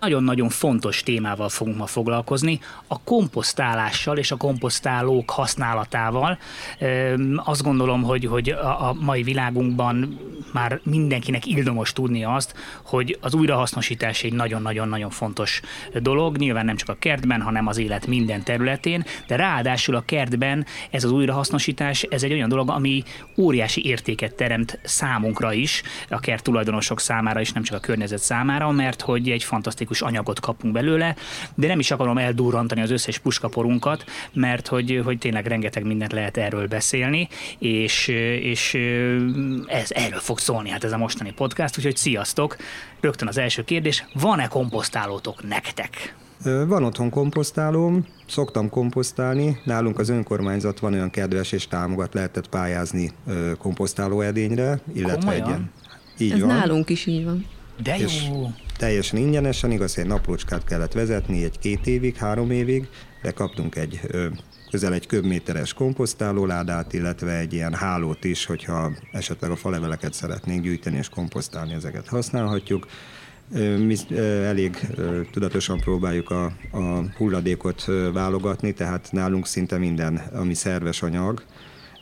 Nagyon-nagyon fontos témával fogunk ma foglalkozni, a komposztálással és a komposztálók használatával. Azt gondolom, hogy, hogy a mai világunkban már mindenkinek ildomos tudni azt, hogy az újrahasznosítás egy nagyon-nagyon-nagyon fontos dolog, nyilván nem csak a kertben, hanem az élet minden területén, de ráadásul a kertben ez az újrahasznosítás, ez egy olyan dolog, ami óriási értéket teremt számunkra is, a kert tulajdonosok számára is, nem csak a környezet számára, mert hogy egy fantasztikus fantasztikus anyagot kapunk belőle, de nem is akarom eldurrantani az összes puskaporunkat, mert hogy, hogy tényleg rengeteg mindent lehet erről beszélni, és, és ez erről fog szólni hát ez a mostani podcast, úgyhogy sziasztok! Rögtön az első kérdés, van-e komposztálótok nektek? Van otthon komposztálóm, szoktam komposztálni, nálunk az önkormányzat van olyan kedves és támogat, lehetett pályázni komposztáló edényre, illetve Komolyan? egy ilyen. Így Ez van. nálunk is így van. De jó! És teljesen ingyenesen, igaz, egy naplócskát kellett vezetni egy-két évig, három évig, de kaptunk egy közel egy köbméteres komposztálóládát, illetve egy ilyen hálót is, hogyha esetleg a faleveleket szeretnénk gyűjteni és komposztálni, ezeket használhatjuk. Mi elég tudatosan próbáljuk a, a hulladékot válogatni, tehát nálunk szinte minden, ami szerves anyag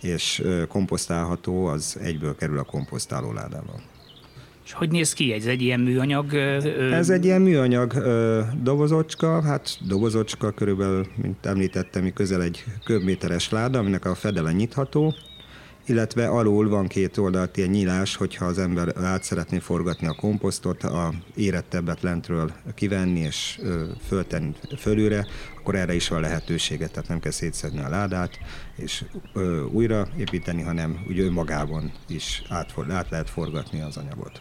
és komposztálható, az egyből kerül a komposztálóládába. És hogy néz ki? Ez egy ilyen műanyag? Ez egy ilyen műanyag dobozocska, hát dobozocska körülbelül, mint említettem, közel egy köbméteres láda, aminek a fedele nyitható, illetve alul van két oldalt ilyen nyílás, hogyha az ember át szeretné forgatni a komposztot, a érettebbet lentről kivenni és ö, föltenni fölülre, akkor erre is van lehetősége, tehát nem kell szétszedni a ládát és újra építeni, hanem úgy önmagában is át, át lehet forgatni az anyagot.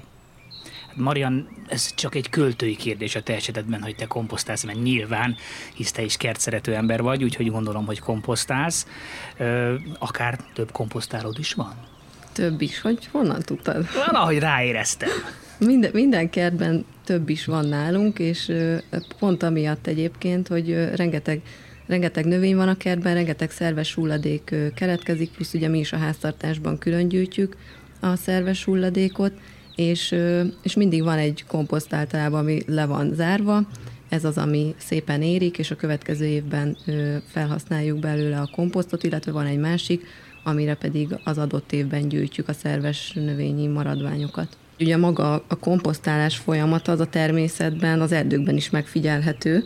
Marian, ez csak egy költői kérdés a te esetedben, hogy te komposztálsz, mert nyilván, hisz te is kertszerető ember vagy, úgyhogy gondolom, hogy komposztálsz. Akár több komposztálód is van? Több is. Hogy honnan tudtad? Valahogy ráéreztem. Minden, minden kertben több is van nálunk, és pont amiatt egyébként, hogy rengeteg, rengeteg növény van a kertben, rengeteg szerves hulladék keletkezik, plusz ugye mi is a háztartásban külön gyűjtjük a szerves hulladékot, és, és mindig van egy komposzt általában, ami le van zárva, ez az, ami szépen érik, és a következő évben felhasználjuk belőle a komposztot, illetve van egy másik, amire pedig az adott évben gyűjtjük a szerves növényi maradványokat. Ugye maga a komposztálás folyamata az a természetben, az erdőkben is megfigyelhető,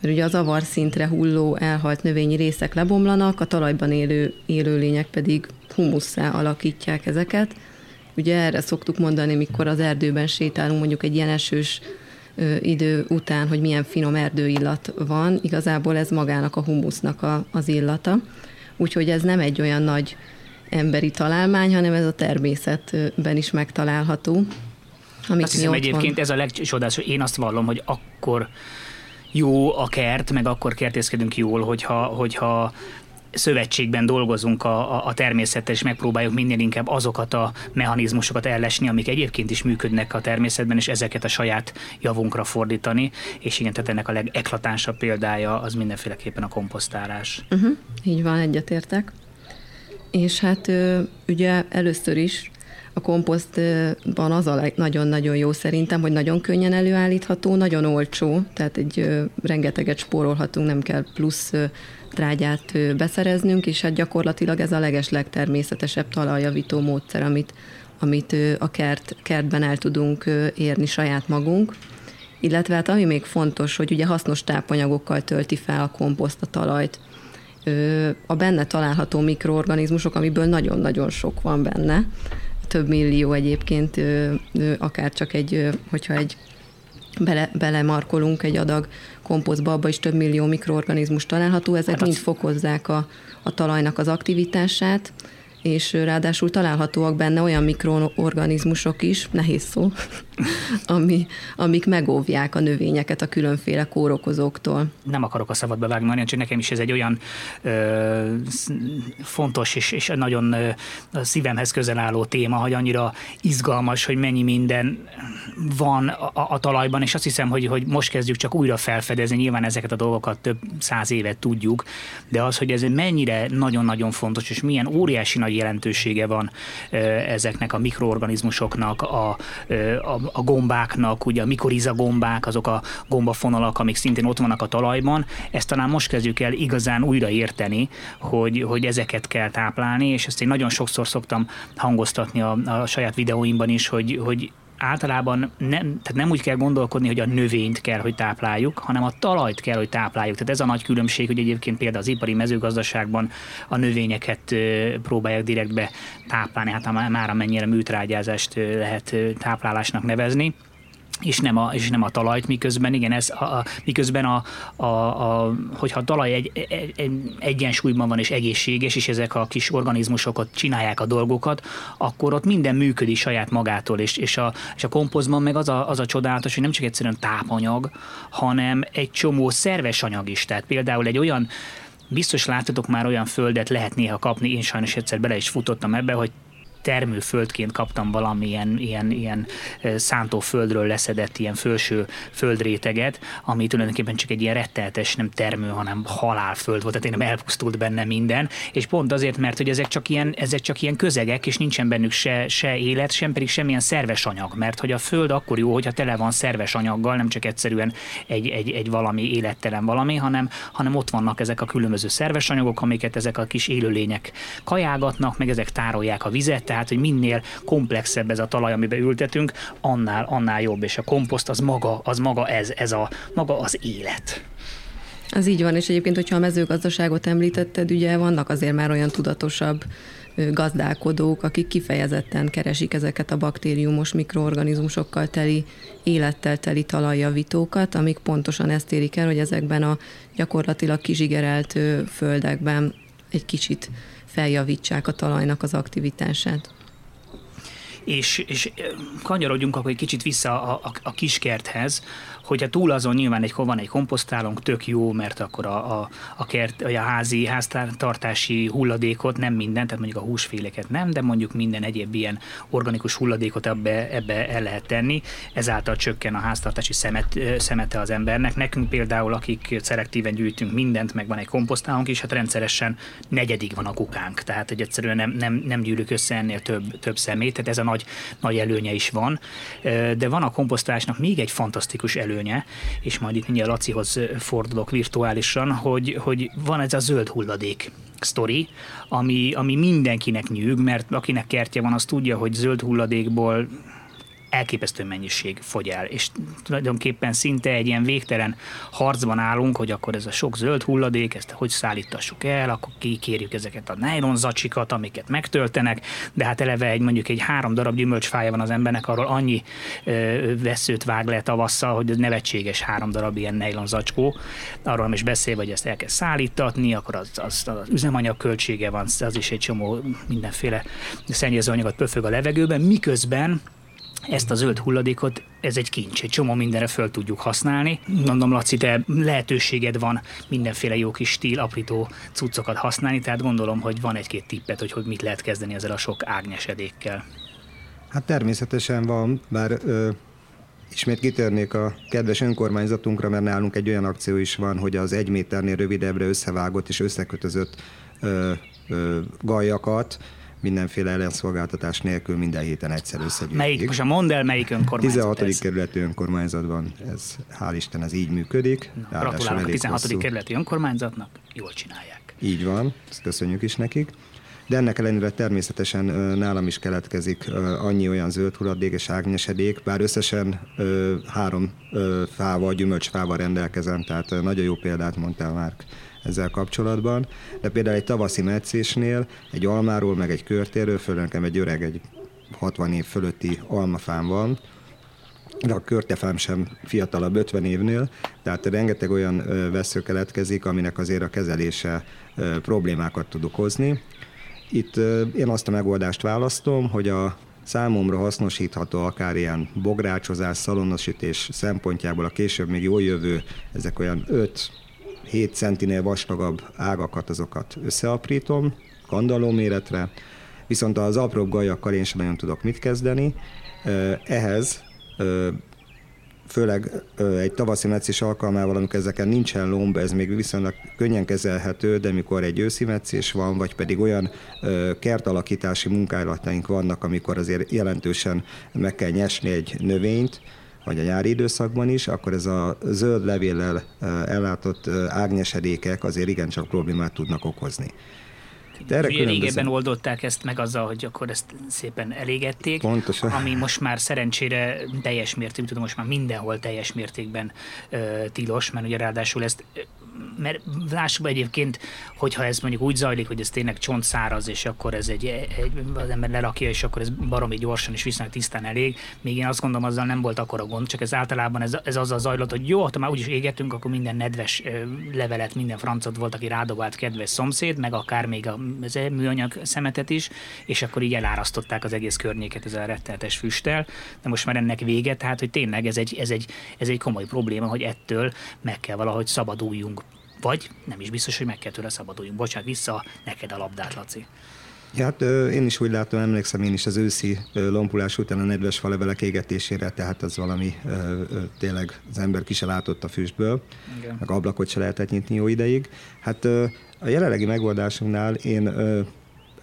mert ugye az avarszintre hulló elhalt növényi részek lebomlanak, a talajban élő élőlények pedig humusszá alakítják ezeket. Ugye erre szoktuk mondani, mikor az erdőben sétálunk, mondjuk egy ilyen esős idő után, hogy milyen finom erdőillat van, igazából ez magának a humusznak a, az illata. Úgyhogy ez nem egy olyan nagy emberi találmány, hanem ez a természetben is megtalálható. Amit Azt hiszem egyébként ez a legcsodálatos, hogy én azt vallom, hogy akkor jó a kert, meg akkor kertészkedünk jól, hogyha, hogyha szövetségben dolgozunk a, a, a természettel, és megpróbáljuk minél inkább azokat a mechanizmusokat ellesni, amik egyébként is működnek a természetben, és ezeket a saját javunkra fordítani. És igen, tehát ennek a legeklatánsabb példája az mindenféleképpen a komposztálás. Uh-huh, így van, egyetértek. És hát ugye először is a komposztban az a nagyon-nagyon jó szerintem, hogy nagyon könnyen előállítható, nagyon olcsó, tehát egy rengeteget spórolhatunk, nem kell plusz trágyát beszereznünk, és hát gyakorlatilag ez a leges legtermészetesebb talajjavító módszer, amit, amit a kert, kertben el tudunk érni saját magunk. Illetve hát ami még fontos, hogy ugye hasznos tápanyagokkal tölti fel a komposzt a talajt. A benne található mikroorganizmusok, amiből nagyon-nagyon sok van benne, több millió egyébként, akár csak egy, hogyha egy bele, belemarkolunk egy adag komposztba, abba is több millió mikroorganizmus található, ezek Hát mind fokozzák a, a talajnak az aktivitását, és ráadásul találhatóak benne olyan mikroorganizmusok is, nehéz szó, ami, amik megóvják a növényeket a különféle kórokozóktól. Nem akarok a szabadba vágni, Marian, csak nekem is ez egy olyan ö, fontos és, és nagyon ö, szívemhez közel álló téma, hogy annyira izgalmas, hogy mennyi minden van a, a talajban, és azt hiszem, hogy, hogy most kezdjük csak újra felfedezni, nyilván ezeket a dolgokat több száz évet tudjuk, de az, hogy ez mennyire nagyon-nagyon fontos, és milyen óriási nagy jelentősége van ezeknek a mikroorganizmusoknak, a, a, a gombáknak, ugye a mikoriza gombák, azok a gombafonalak, amik szintén ott vannak a talajban, ezt talán most kezdjük el igazán újra érteni, hogy, hogy ezeket kell táplálni, és ezt én nagyon sokszor szoktam hangoztatni a, a saját videóimban is, hogy, hogy általában nem, tehát nem úgy kell gondolkodni, hogy a növényt kell, hogy tápláljuk, hanem a talajt kell, hogy tápláljuk. Tehát ez a nagy különbség, hogy egyébként például az ipari mezőgazdaságban a növényeket próbálják direktbe táplálni, hát már amennyire műtrágyázást lehet táplálásnak nevezni és nem, a, és nem a talajt, miközben igen, ez a, a, miközben a, a, a, hogyha a talaj egy, egy, egy, egyensúlyban van és egészséges, és ezek a kis organizmusokat csinálják a dolgokat, akkor ott minden működik saját magától, és, és, a, és a komposztban meg az a, az a csodálatos, hogy nem csak egyszerűen tápanyag, hanem egy csomó szerves anyag is. Tehát például egy olyan Biztos láttatok már olyan földet, lehet néha kapni, én sajnos egyszer bele is futottam ebbe, hogy termőföldként kaptam valamilyen ilyen, ilyen szántóföldről leszedett ilyen felső földréteget, ami tulajdonképpen csak egy ilyen retteltes, nem termő, hanem halálföld volt, tehát én nem elpusztult benne minden, és pont azért, mert hogy ezek csak ilyen, ezek csak ilyen közegek, és nincsen bennük se, se élet, sem pedig semmilyen szerves anyag, mert hogy a föld akkor jó, hogyha tele van szerves anyaggal, nem csak egyszerűen egy, egy, egy valami élettelen valami, hanem, hanem ott vannak ezek a különböző szerves anyagok, amiket ezek a kis élőlények kajágatnak, meg ezek tárolják a vizet, tehát hogy minél komplexebb ez a talaj, amiben ültetünk, annál, annál jobb, és a komposzt az maga, az maga ez, ez a, maga az élet. Az így van, és egyébként, hogyha a mezőgazdaságot említetted, ugye vannak azért már olyan tudatosabb gazdálkodók, akik kifejezetten keresik ezeket a baktériumos mikroorganizmusokkal teli, élettel teli talajjavítókat, amik pontosan ezt érik el, hogy ezekben a gyakorlatilag kizsigerelt földekben egy kicsit feljavítsák a talajnak az aktivitását. És, és kanyarodjunk akkor egy kicsit vissza a, a, a kiskerthez, Hogyha túl azon nyilván egy, van egy komposztálónk, tök jó, mert akkor a, a, a, kert, a házi háztartási hulladékot, nem minden, tehát mondjuk a húsféleket nem, de mondjuk minden egyéb ilyen organikus hulladékot ebbe, ebbe el lehet tenni, ezáltal csökken a háztartási szemet, szemete az embernek. Nekünk például, akik szelektíven gyűjtünk mindent, meg van egy komposztálónk is, hát rendszeresen negyedik van a kukánk, tehát hogy egyszerűen nem, nem, nem gyűlük össze ennél több, több szemét, tehát ez a nagy, nagy előnye is van. De van a komposztálásnak még egy fantasztikus elő előnye, és majd itt mindjárt Lacihoz fordulok virtuálisan, hogy, hogy van ez a zöld hulladék sztori, ami, ami mindenkinek nyűg, mert akinek kertje van, az tudja, hogy zöld hulladékból elképesztő mennyiség fogy el, és tulajdonképpen szinte egy ilyen végtelen harcban állunk, hogy akkor ez a sok zöld hulladék, ezt hogy szállítassuk el, akkor kikérjük ezeket a nylon zacsikat, amiket megtöltenek, de hát eleve egy mondjuk egy három darab gyümölcsfája van az embernek, arról annyi ö, veszőt vág le tavasszal, hogy nevetséges három darab ilyen nylon zacskó, arról is beszél, hogy ezt el kell szállítatni, akkor az, az, az üzemanyag költsége van, az is egy csomó mindenféle szennyezőanyagot pöfög a levegőben, miközben ezt a zöld hulladékot, ez egy kincs, egy csomó mindenre föl tudjuk használni. Mondom, Laci, te lehetőséged van mindenféle jó kis stíl, aprító cuccokat használni, tehát gondolom, hogy van egy-két tippet, hogy, hogy mit lehet kezdeni ezzel a sok ágnyesedékkel. Hát természetesen van, bár ö, ismét kitérnék a kedves önkormányzatunkra, mert nálunk egy olyan akció is van, hogy az egy méternél rövidebbre összevágott és összekötözött ö, ö, gajakat, mindenféle ellenszolgáltatás nélkül minden héten egyszer összegyűjtjük. Melyik, most a mondd el, melyik önkormányzat 16. Ez? kerületi önkormányzatban ez, hál' Isten, ez így működik. Na, gratulálok a 16. Hosszú. kerületi önkormányzatnak, jól csinálják. Így van, ezt köszönjük is nekik. De ennek ellenére természetesen nálam is keletkezik annyi olyan zöld hulladék és ágnyesedék, bár összesen három fával, gyümölcsfával rendelkezem, tehát nagyon jó példát mondtál már ezzel kapcsolatban, de például egy tavaszi meccésnél egy almáról, meg egy körtéről, föl egy öreg, egy 60 év fölötti almafám van, de a körtefám sem fiatalabb 50 évnél, tehát rengeteg olyan vesző keletkezik, aminek azért a kezelése problémákat tud okozni. itt én azt a megoldást választom, hogy a számomra hasznosítható akár ilyen bográcsozás, szalonosítés szempontjából a később még jól jövő, ezek olyan 5-7 centinél vastagabb ágakat, azokat összeaprítom, kandalló méretre, viszont az apróbb gajakkal én sem nagyon tudok mit kezdeni. Ehhez főleg egy tavaszi meccés alkalmával, amikor ezeken nincsen lomb, ez még viszonylag könnyen kezelhető, de mikor egy őszi meccés van, vagy pedig olyan kertalakítási munkálataink vannak, amikor azért jelentősen meg kell nyesni egy növényt, vagy a nyári időszakban is, akkor ez a zöld levéllel ellátott ágnyesedékek azért igencsak problémát tudnak okozni. De erre Ugye régebben oldották ezt meg azzal, hogy akkor ezt szépen elégették. Pontosan. Ami most már szerencsére teljes mértékben, tudom, most már mindenhol teljes mértékben ö, tilos, mert ugye ráadásul ezt mert lássuk be egyébként, hogyha ez mondjuk úgy zajlik, hogy ez tényleg csont száraz, és akkor ez egy, egy az ember lerakja, és akkor ez baromi gyorsan és viszonylag tisztán elég. Még én azt gondolom, azzal nem volt akkor a gond, csak ez általában ez, ez azzal zajlott, hogy jó, ha már úgyis égetünk, akkor minden nedves levelet, minden francot volt, aki rádobált kedves szomszéd, meg akár még a műanyag szemetet is, és akkor így elárasztották az egész környéket ezzel a rettenetes füsttel. De most már ennek vége, tehát hogy tényleg ez egy, ez egy, ez egy komoly probléma, hogy ettől meg kell valahogy szabaduljunk vagy nem is biztos, hogy meg kell tőle szabaduljunk. Bocsánat, vissza neked a labdát, Laci. Ja, hát én is úgy látom, emlékszem én is az őszi lompulás után a nedves falevelek égetésére, tehát az valami tényleg az ember ki se látott a füstből, Igen. meg ablakot se lehetett nyitni jó ideig. Hát a jelenlegi megoldásunknál én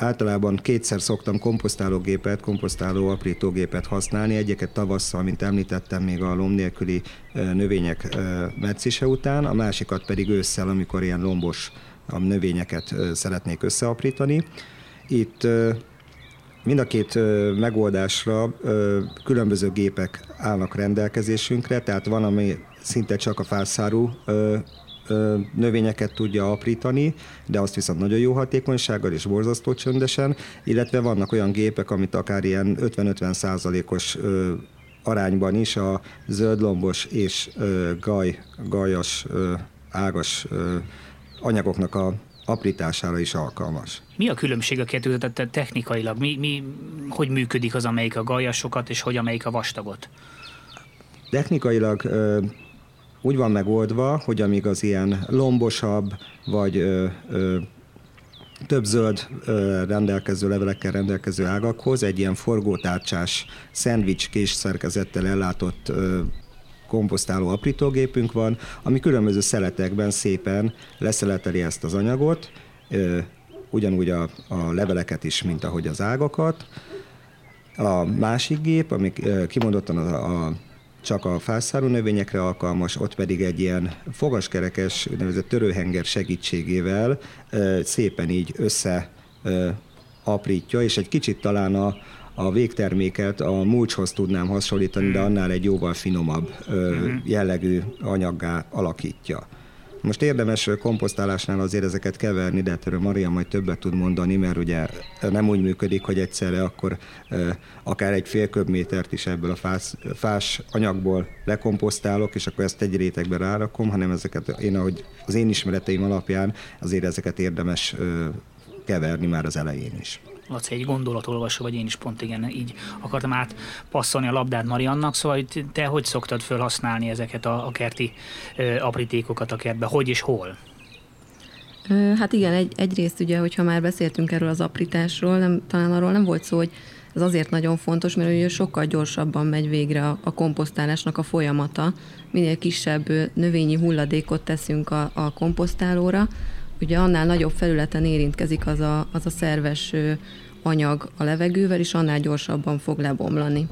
általában kétszer szoktam komposztálógépet, komposztáló aprítógépet használni, egyeket tavasszal, mint említettem, még a lomb nélküli növények meccise után, a másikat pedig ősszel, amikor ilyen lombos növényeket szeretnék összeaprítani. Itt mind a két megoldásra különböző gépek állnak rendelkezésünkre, tehát van, ami szinte csak a fászárú növényeket tudja aprítani, de azt viszont nagyon jó hatékonysággal és borzasztó csöndesen, illetve vannak olyan gépek, amit akár ilyen 50-50 százalékos arányban is a zöldlombos és gaj, gajas, ágas anyagoknak a aprítására is alkalmas. Mi a különbség a kettő tehát technikailag? Mi, mi, hogy működik az, amelyik a gajasokat, és hogy amelyik a vastagot? Technikailag úgy van megoldva, hogy amíg az ilyen lombosabb, vagy ö, ö, több zöld ö, rendelkező levelekkel rendelkező ágakhoz egy ilyen forgótárcsás szendvics kés szerkezettel ellátott ö, komposztáló aprítógépünk van, ami különböző szeletekben szépen leszeleteli ezt az anyagot, ö, ugyanúgy a, a leveleket is, mint ahogy az ágakat. A másik gép, ami kimondottan a, a csak a fászárú növényekre alkalmas, ott pedig egy ilyen fogaskerekes, nevezett törőhenger segítségével szépen így össze aprítja, és egy kicsit talán a, a végterméket a mulcshoz tudnám hasonlítani, de hmm. annál egy jóval finomabb hmm. jellegű anyaggá alakítja. Most érdemes komposztálásnál azért ezeket keverni, de erről Maria majd többet tud mondani, mert ugye nem úgy működik, hogy egyszerre akkor akár egy fél köbmétert is ebből a fás, fás anyagból lekomposztálok, és akkor ezt egy rétegbe rárakom, hanem ezeket én, ahogy az én ismereteim alapján azért ezeket érdemes keverni már az elején is. Laci egy gondolatolvasó, vagy én is pont igen, így akartam átpasszolni a labdát Mariannak, szóval te hogy szoktad felhasználni ezeket a, a kerti ö, aprítékokat a kertbe, hogy és hol? Hát igen, egy, egyrészt ugye, hogyha már beszéltünk erről az aprításról, nem, talán arról nem volt szó, hogy ez azért nagyon fontos, mert ugye sokkal gyorsabban megy végre a, a komposztálásnak a folyamata. Minél kisebb növényi hulladékot teszünk a, a komposztálóra, ugye annál nagyobb felületen érintkezik az a, az a szerves anyag a levegővel, és annál gyorsabban fog lebomlani.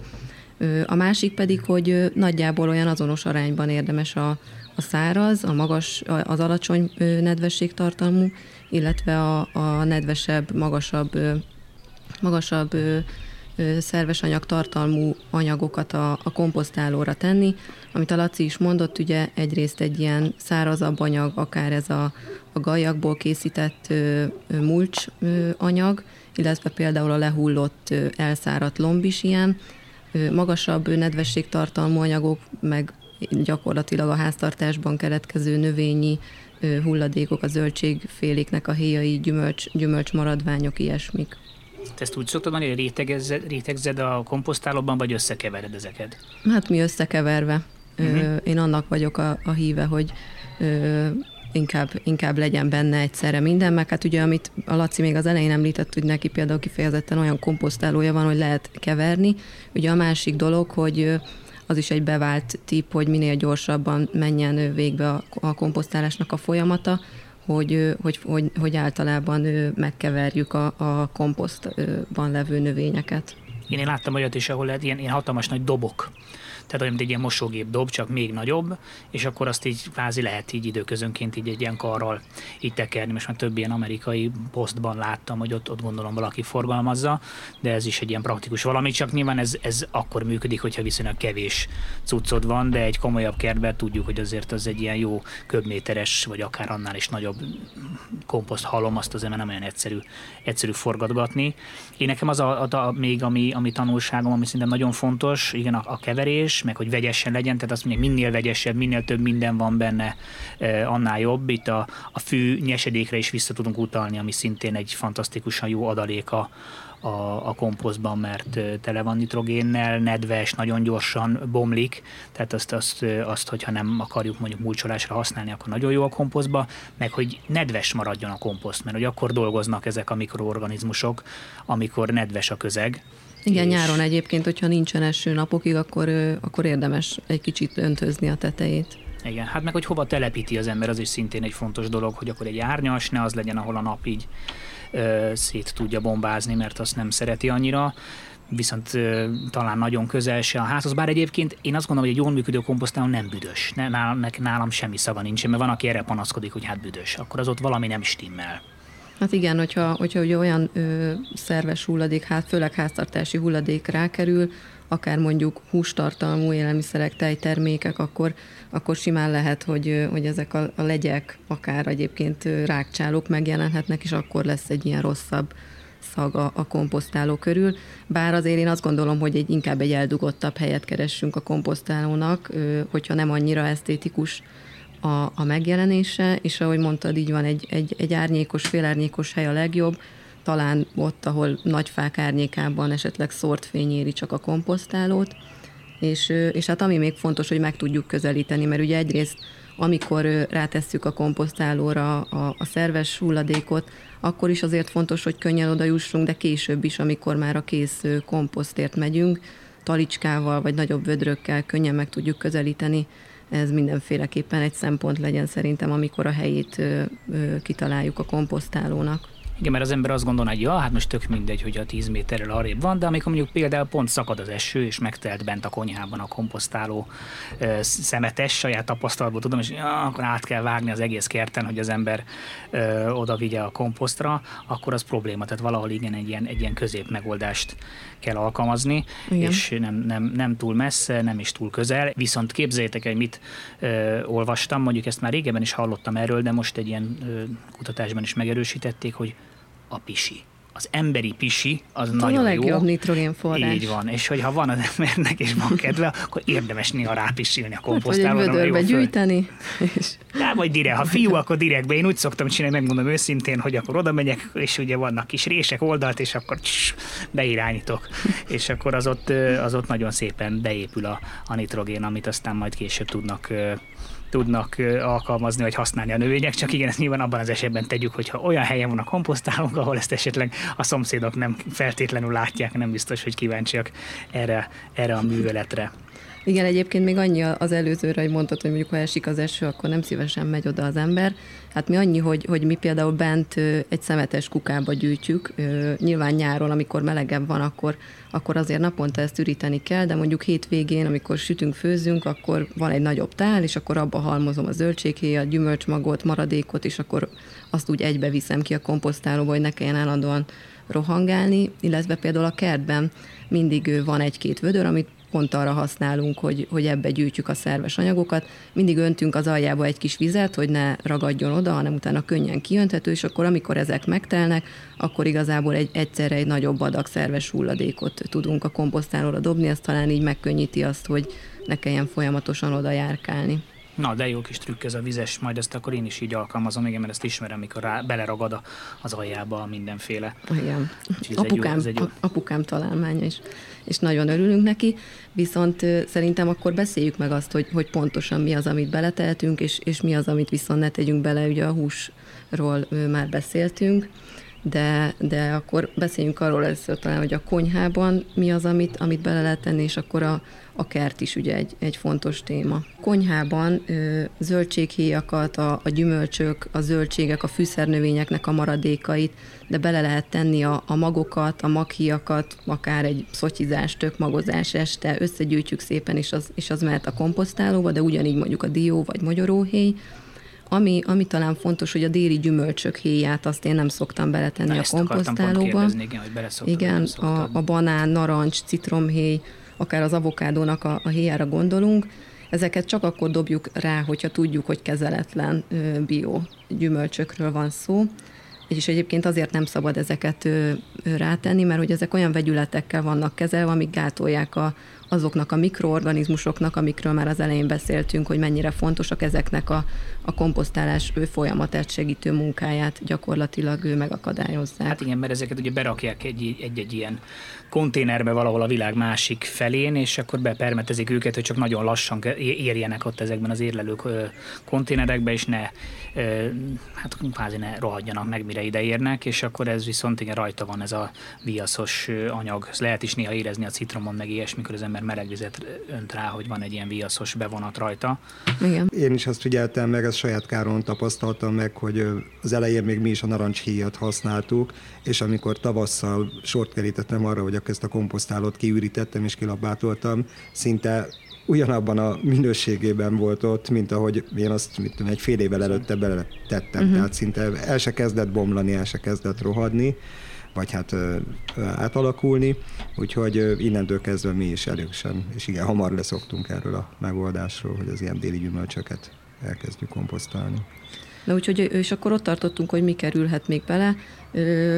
A másik pedig, hogy nagyjából olyan azonos arányban érdemes a, a száraz, a magas, az alacsony nedvességtartalmú, illetve a, a nedvesebb, magasabb, magasabb szerves anyag tartalmú anyagokat a, a komposztálóra tenni. Amit a Laci is mondott, ugye egyrészt egy ilyen szárazabb anyag, akár ez a, a gajakból készített mulcs anyag, illetve például a lehullott elszáradt lomb is ilyen, magasabb nedvességtartalmú anyagok, meg gyakorlatilag a háztartásban keletkező növényi hulladékok, a zöldségféléknek a héjai, gyümölcs, gyümölcs maradványok, ilyesmik. Te ezt úgy szoktad mondani, hogy rétegezed, rétegzed a komposztálóban, vagy összekevered ezeket? Hát mi összekeverve. Uh-huh. Én annak vagyok a, a híve, hogy inkább, inkább legyen benne egyszerre minden, meg hát ugye, amit a Laci még az elején említett, hogy neki például kifejezetten olyan komposztálója van, hogy lehet keverni. Ugye a másik dolog, hogy az is egy bevált tipp, hogy minél gyorsabban menjen végbe a, a komposztálásnak a folyamata, hogy, hogy, hogy, hogy általában megkeverjük a, a komposztban levő növényeket. Én, én láttam olyat is, ahol ilyen, ilyen hatalmas nagy dobok tehát olyan, mint egy ilyen mosógép dob, csak még nagyobb, és akkor azt így kvázi lehet így időközönként így egy ilyen karral így tekerni. Most már több ilyen amerikai posztban láttam, hogy ott, ott gondolom valaki forgalmazza, de ez is egy ilyen praktikus valami, csak nyilván ez, ez akkor működik, hogyha viszonylag kevés cuccod van, de egy komolyabb kertben tudjuk, hogy azért az egy ilyen jó köbméteres, vagy akár annál is nagyobb komposzt halom, azt azért nem olyan egyszerű, egyszerű forgatgatni. Én nekem az a, a, a még, ami, ami tanulságom, ami szerintem nagyon fontos, igen, a, a keverés, meg hogy vegyesen legyen, tehát azt mondja, minél vegyesebb, minél több minden van benne, annál jobb. Itt a, a fű nyesedékre is vissza tudunk utalni, ami szintén egy fantasztikusan jó adaléka a, a komposztban, mert tele van nitrogénnel, nedves, nagyon gyorsan bomlik, tehát azt, azt, azt, hogyha nem akarjuk mondjuk mulcsolásra használni, akkor nagyon jó a komposztba, meg hogy nedves maradjon a komposzt, mert hogy akkor dolgoznak ezek a mikroorganizmusok, amikor nedves a közeg, igen, és... nyáron egyébként, hogyha nincsen eső napokig, akkor, akkor érdemes egy kicsit öntözni a tetejét. Igen, hát meg hogy hova telepíti az ember, az is szintén egy fontos dolog, hogy akkor egy árnyas, ne az legyen, ahol a nap így ö, szét tudja bombázni, mert azt nem szereti annyira viszont ö, talán nagyon közel se a házhoz, bár egyébként én azt gondolom, hogy egy jól működő komposztáló nem büdös, ne, nálam, nálam semmi szaga nincs, mert van, aki erre panaszkodik, hogy hát büdös, akkor az ott valami nem stimmel. Hát igen, hogyha, hogyha ugye olyan ö, szerves hulladék, hát főleg háztartási hulladék rákerül, akár mondjuk hústartalmú élelmiszerek, tejtermékek, akkor, akkor simán lehet, hogy, hogy ezek a, a legyek, akár egyébként rákcsálók megjelenhetnek, és akkor lesz egy ilyen rosszabb szaga a komposztáló körül. Bár azért én azt gondolom, hogy egy inkább egy eldugottabb helyet keressünk a komposztálónak, hogyha nem annyira esztétikus a, a megjelenése, és ahogy mondtad, így van egy, egy, egy árnyékos, félárnyékos hely a legjobb, talán ott, ahol nagy fák árnyékában esetleg szórt fény éri csak a komposztálót, és, és hát ami még fontos, hogy meg tudjuk közelíteni, mert ugye egyrészt amikor rátesszük a komposztálóra a, a szerves hulladékot, akkor is azért fontos, hogy könnyen oda jussunk, de később is, amikor már a kész komposztért megyünk, talicskával vagy nagyobb vödrökkel könnyen meg tudjuk közelíteni ez mindenféleképpen egy szempont legyen szerintem, amikor a helyét kitaláljuk a komposztálónak. Igen, mert az ember azt gondolná, hogy ja, hát most tök mindegy, hogy a 10 méterrel arrébb van, de amikor mondjuk például pont szakad az eső, és megtelt bent a konyhában a komposztáló ö, szemetes, saját tapasztalatból tudom, és ja, akkor át kell vágni az egész kerten, hogy az ember ö, oda vigye a komposztra, akkor az probléma. Tehát valahol igen, egy ilyen, egy ilyen közép megoldást kell alkalmazni, igen. és nem, nem, nem túl messze, nem is túl közel. Viszont képzeljétek el, mit ö, olvastam, mondjuk ezt már régebben is hallottam erről, de most egy ilyen ö, kutatásban is megerősítették, hogy a pisi az emberi pisi az Tudom, nagyon a legjobb nitrogén forrás. Így van, és hogyha van az embernek és van kedve, akkor érdemes néha rápisilni a komposztálóra. Hát, vagy egy gyűjteni. És... Ja, vagy direkt, ha fiú, akkor direktbe. Én úgy szoktam csinálni, megmondom őszintén, hogy akkor oda megyek, és ugye vannak kis rések oldalt, és akkor css, beirányítok. és akkor az ott, az ott nagyon szépen beépül a, a nitrogén, amit aztán majd később tudnak tudnak alkalmazni vagy használni a növények, csak igen, ezt nyilván abban az esetben tegyük, hogyha olyan helyen van a komposztálónk, ahol ezt esetleg a szomszédok nem feltétlenül látják, nem biztos, hogy kíváncsiak erre, erre a műveletre. Igen, egyébként még annyi az előzőre, hogy mondtad, hogy mondjuk ha esik az eső, akkor nem szívesen megy oda az ember. Hát mi annyi, hogy, hogy mi például bent egy szemetes kukába gyűjtjük. Nyilván nyáron, amikor melegebb van, akkor, akkor azért naponta ezt üríteni kell, de mondjuk hétvégén, amikor sütünk, főzünk, akkor van egy nagyobb tál, és akkor abba halmozom a zöldséghéjat, gyümölcsmagot, maradékot, és akkor azt úgy egybe viszem ki a komposztálóba, hogy ne kelljen állandóan rohangálni, illetve például a kertben mindig van egy-két vödör, amit pont arra használunk, hogy, hogy ebbe gyűjtjük a szerves anyagokat. Mindig öntünk az aljába egy kis vizet, hogy ne ragadjon oda, hanem utána könnyen kiönthető, és akkor amikor ezek megtelnek, akkor igazából egy, egyszerre egy nagyobb adag szerves hulladékot tudunk a komposztálóra dobni, ez talán így megkönnyíti azt, hogy ne kelljen folyamatosan oda járkálni. Na, de jó kis trükk ez a vizes, majd ezt akkor én is így alkalmazom, igen, mert ezt ismerem, mikor rá, beleragad az aljába mindenféle. Igen. Apukám, jó, jó... apukám találmánya is, és nagyon örülünk neki, viszont szerintem akkor beszéljük meg azt, hogy, hogy pontosan mi az, amit beletehetünk, és, és mi az, amit viszont ne tegyünk bele, ugye a húsról már beszéltünk, de, de akkor beszéljünk arról először talán, hogy a konyhában mi az, amit, amit bele lehet tenni, és akkor a, a kert is ugye egy, egy fontos téma. Konyhában ö, zöldséghéjakat, a, a gyümölcsök, a zöldségek, a fűszernövényeknek a maradékait, de bele lehet tenni a, a magokat, a maghiakat, akár egy szotyizás, tök magozás este, összegyűjtjük szépen, és az, és az mehet a komposztálóba, de ugyanígy mondjuk a dió vagy magyaróhéj, ami, ami talán fontos, hogy a déli gyümölcsök héját azt én nem szoktam beletenni Na, a komposztálóba. igen, hogy igen a, a banán, narancs, citromhéj, akár az avokádónak a, a héjára gondolunk, ezeket csak akkor dobjuk rá, hogyha tudjuk, hogy kezeletlen bio gyümölcsökről van szó. És egyébként azért nem szabad ezeket rátenni, mert hogy ezek olyan vegyületekkel vannak kezelve, amik gátolják a, azoknak a mikroorganizmusoknak, amikről már az elején beszéltünk, hogy mennyire fontosak ezeknek a, a komposztálás folyamatát segítő munkáját gyakorlatilag ő megakadályozzák. Hát igen, mert ezeket ugye berakják egy, egy-egy ilyen konténerbe valahol a világ másik felén, és akkor bepermetezik őket, hogy csak nagyon lassan érjenek ott ezekben az érlelő konténerekbe, és ne, hát kvázi ne rohadjanak meg, mire ide érnek, és akkor ez viszont igen, rajta van ez a viaszos anyag. Ezt lehet is néha érezni a citromon, meg ilyesmikor az ember meleg vizet önt rá, hogy van egy ilyen viaszos bevonat rajta. Igen. Én is azt figyeltem meg, ezt saját káron tapasztaltam meg, hogy az elején még mi is a narancshíjat használtuk, és amikor tavasszal sort kerítettem arra, hogy ezt a komposztálót kiürítettem és kilapátoltam, szinte ugyanabban a minőségében volt ott, mint ahogy én azt mit tudom, egy fél évvel előtte beletettem. Uh-huh. Tehát szinte el se kezdett bomlani, el se kezdett rohadni, vagy hát átalakulni, úgyhogy innentől kezdve mi is erősen, és igen, hamar leszoktunk erről a megoldásról, hogy az ilyen déli gyümölcsöket elkezdjük komposztálni. Na úgyhogy, és akkor ott tartottunk, hogy mi kerülhet még bele.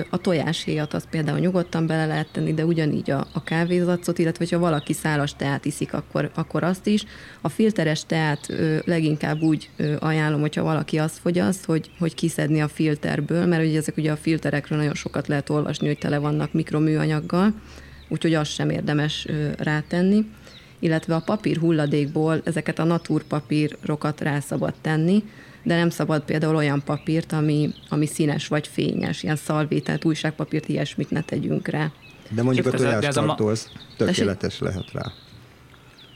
A tojáshéjat azt például nyugodtan bele lehet tenni, de ugyanígy a, a kávézacot, illetve ha valaki szálas teát iszik, akkor, akkor azt is. A filteres teát leginkább úgy ajánlom, hogyha valaki azt fogyaszt, hogy, hogy kiszedni a filterből, mert ugye ezek ugye a filterekről nagyon sokat lehet olvasni, hogy tele vannak mikroműanyaggal, úgyhogy azt sem érdemes rátenni illetve a papír hulladékból ezeket a natúrpapírokat rá szabad tenni, de nem szabad például olyan papírt, ami, ami színes vagy fényes, ilyen szalvétát, újságpapírt, ilyesmit ne tegyünk rá. De mondjuk a tojástartó az tökéletes lehet rá.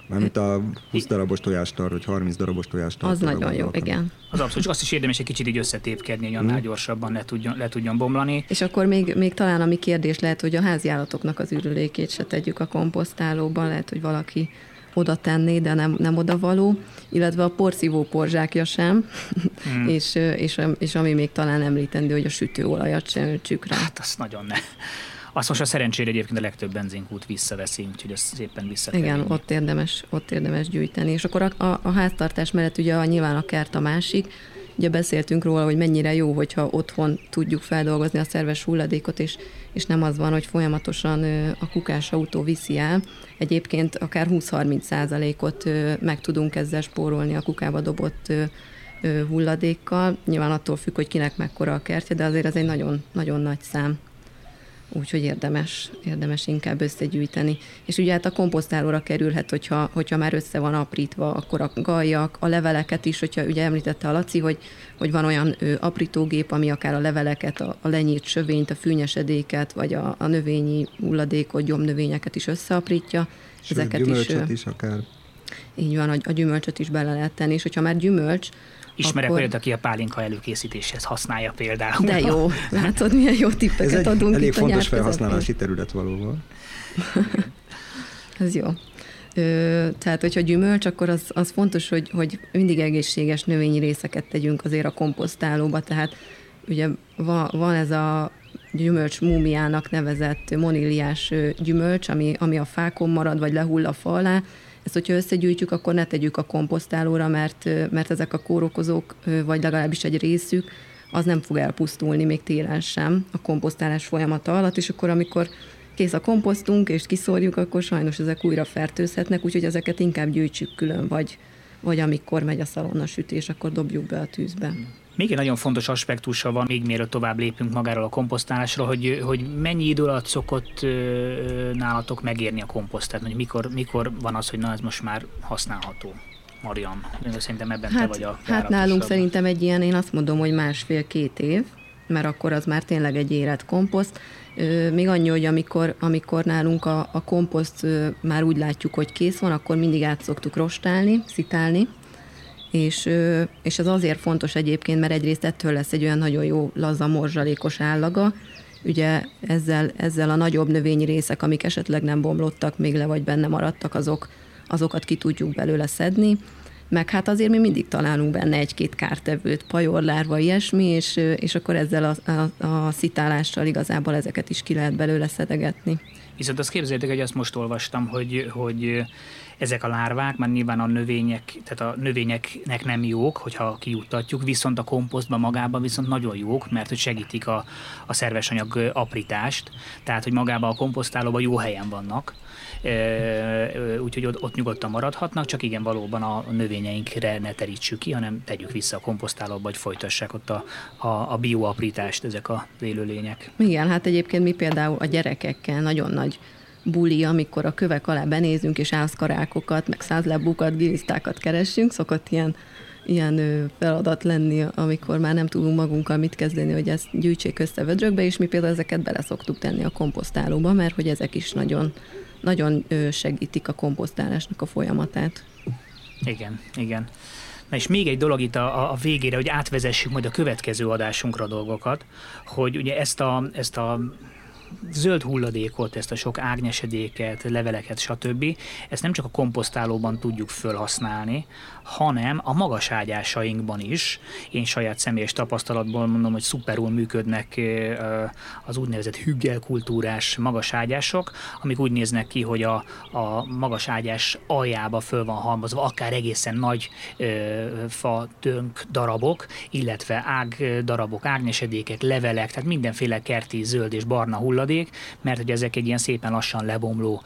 Mármint a 20 darabos tojástart, vagy 30 darabos tojástart. Az nagyon jó, igen. Az abszolút, csak azt is érdemes egy kicsit így összetépkedni, hogy annál mm. gyorsabban le tudjon, le tudjon bomlani. És akkor még, még talán ami kérdés lehet, hogy a háziállatoknak az ürülékét se tegyük a komposztálóban, lehet, hogy valaki oda tenni, de nem, nem oda való, illetve a porszívó porzsákja sem, mm. és, és, és ami még talán említendő, hogy a sütőolajat sem öntsük rá. Hát azt nagyon ne. Azt most a szerencsére egyébként a legtöbb benzinkút visszaveszi, úgyhogy ezt szépen vissza kell Igen, ott érdemes, ott érdemes gyűjteni. És akkor a, a, a háztartás mellett ugye a, nyilván a kert a másik, Ugye beszéltünk róla, hogy mennyire jó, hogyha otthon tudjuk feldolgozni a szerves hulladékot, és, és nem az van, hogy folyamatosan a kukás autó viszi el. Egyébként akár 20-30 százalékot meg tudunk ezzel spórolni a kukába dobott hulladékkal. Nyilván attól függ, hogy kinek mekkora a kertje, de azért ez egy nagyon, nagyon nagy szám úgyhogy érdemes, érdemes inkább összegyűjteni. És ugye hát a komposztálóra kerülhet, hogyha, hogyha már össze van aprítva, akkor a gajak, a leveleket is, hogyha ugye említette a Laci, hogy, hogy van olyan ő, aprítógép, ami akár a leveleket, a, a lenyírt sövényt, a fűnyesedéket, vagy a, a növényi hulladékot, gyomnövényeket is összeaprítja. Sőt, Ezeket is, is akár. Így van, a, a gyümölcsöt is bele lehet tenni, és hogyha már gyümölcs, Ismerek akkor... olyat, aki a pálinka előkészítéshez használja például. De jó, látod, milyen jó tippeket Ez egy adunk elég itt fontos felhasználási terület valóban. Ez jó. Ö, tehát, hogyha gyümölcs, akkor az, az fontos, hogy, hogy mindig egészséges növényi részeket tegyünk azért a komposztálóba, tehát ugye van, van ez a gyümölcs múmiának nevezett moniliás gyümölcs, ami, ami a fákon marad, vagy lehull a fa alá, ezt, hogyha összegyűjtjük, akkor ne tegyük a komposztálóra, mert, mert ezek a kórokozók, vagy legalábbis egy részük, az nem fog elpusztulni még télen sem a komposztálás folyamata alatt, és akkor amikor kész a komposztunk, és kiszórjuk, akkor sajnos ezek újra fertőzhetnek, úgyhogy ezeket inkább gyűjtsük külön, vagy, vagy amikor megy a szalonna sütés, akkor dobjuk be a tűzbe. Még egy nagyon fontos aspektusa van, még mielőtt tovább lépünk magáról a komposztálásról, hogy, hogy mennyi idő alatt szokott nálatok megérni a komposzt, tehát hogy mikor, mikor van az, hogy na ez most már használható. Marian, szerintem ebben hát, te vagy a Hát nálunk szerintem egy ilyen, én azt mondom, hogy másfél-két év, mert akkor az már tényleg egy érett komposzt. Még annyi, hogy amikor, amikor nálunk a, a komposzt már úgy látjuk, hogy kész van, akkor mindig át szoktuk rostálni, szitálni, és, és ez azért fontos egyébként, mert egyrészt ettől lesz egy olyan nagyon jó laza morzsalékos állaga, ugye ezzel, ezzel a nagyobb növényi részek, amik esetleg nem bomlottak még le, vagy benne maradtak, azok, azokat ki tudjuk belőle szedni, meg hát azért mi mindig találunk benne egy-két kártevőt, pajorlárva, ilyesmi, és, és akkor ezzel a, a, a szitálással igazából ezeket is ki lehet belőle szedegetni. Viszont azt képzeljétek, hogy azt most olvastam, hogy, hogy ezek a lárvák már nyilván a növények, tehát a növényeknek nem jók, hogyha kijuttatjuk, viszont a komposztban magában viszont nagyon jók, mert hogy segítik a, a szerves anyag aprítást, tehát hogy magában a komposztálóban jó helyen vannak, úgyhogy ott, ott nyugodtan maradhatnak, csak igen, valóban a növényeinkre ne terítsük ki, hanem tegyük vissza a komposztálóba, vagy folytassák ott a, a, a bioaprítást ezek a élőlények. Igen, hát egyébként mi például a gyerekekkel nagyon nagy buli, amikor a kövek alá benézünk, és ászkarákokat, meg százlábúkat, gilisztákat keressünk, szokott ilyen ilyen feladat lenni, amikor már nem tudunk magunkkal mit kezdeni, hogy ezt gyűjtsék össze vödrökbe, és mi például ezeket bele szoktuk tenni a komposztálóba, mert hogy ezek is nagyon, nagyon segítik a komposztálásnak a folyamatát. Igen, igen. Na és még egy dolog itt a, a végére, hogy átvezessük majd a következő adásunkra dolgokat, hogy ugye ezt a, ezt a zöld hulladékot, ezt a sok árnyesedéket, leveleket, stb. Ezt nem csak a komposztálóban tudjuk felhasználni, hanem a magas ágyásainkban is. Én saját személyes tapasztalatból mondom, hogy szuperul működnek az úgynevezett hüggelkultúrás magas ágyások, amik úgy néznek ki, hogy a, a magas ágyás aljába föl van halmozva akár egészen nagy fa tönk darabok, illetve ág darabok, árnyesedékek, levelek, tehát mindenféle kerti zöld és barna hulladék, mert hogy ezek egy ilyen szépen lassan lebomló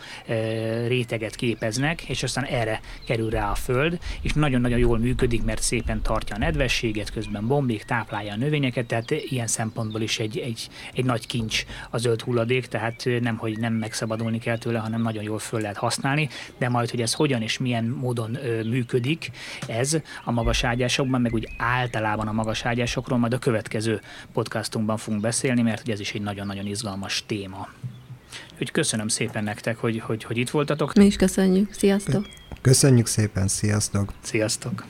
réteget képeznek, és aztán erre kerül rá a föld, és nagy nagyon-nagyon jól működik, mert szépen tartja a nedvességet, közben bombék, táplálja a növényeket, tehát ilyen szempontból is egy, egy, egy nagy kincs a zöld hulladék, tehát nem, hogy nem megszabadulni kell tőle, hanem nagyon jól föl lehet használni, de majd, hogy ez hogyan és milyen módon működik ez a magas ágyásokban, meg úgy általában a magas ágyásokról majd a következő podcastunkban fogunk beszélni, mert hogy ez is egy nagyon-nagyon izgalmas téma. Úgyhogy köszönöm szépen nektek, hogy, hogy, hogy itt voltatok. Mi is köszönjük. Sziasztok! Köszönjük szépen, sziasztok! Sziasztok!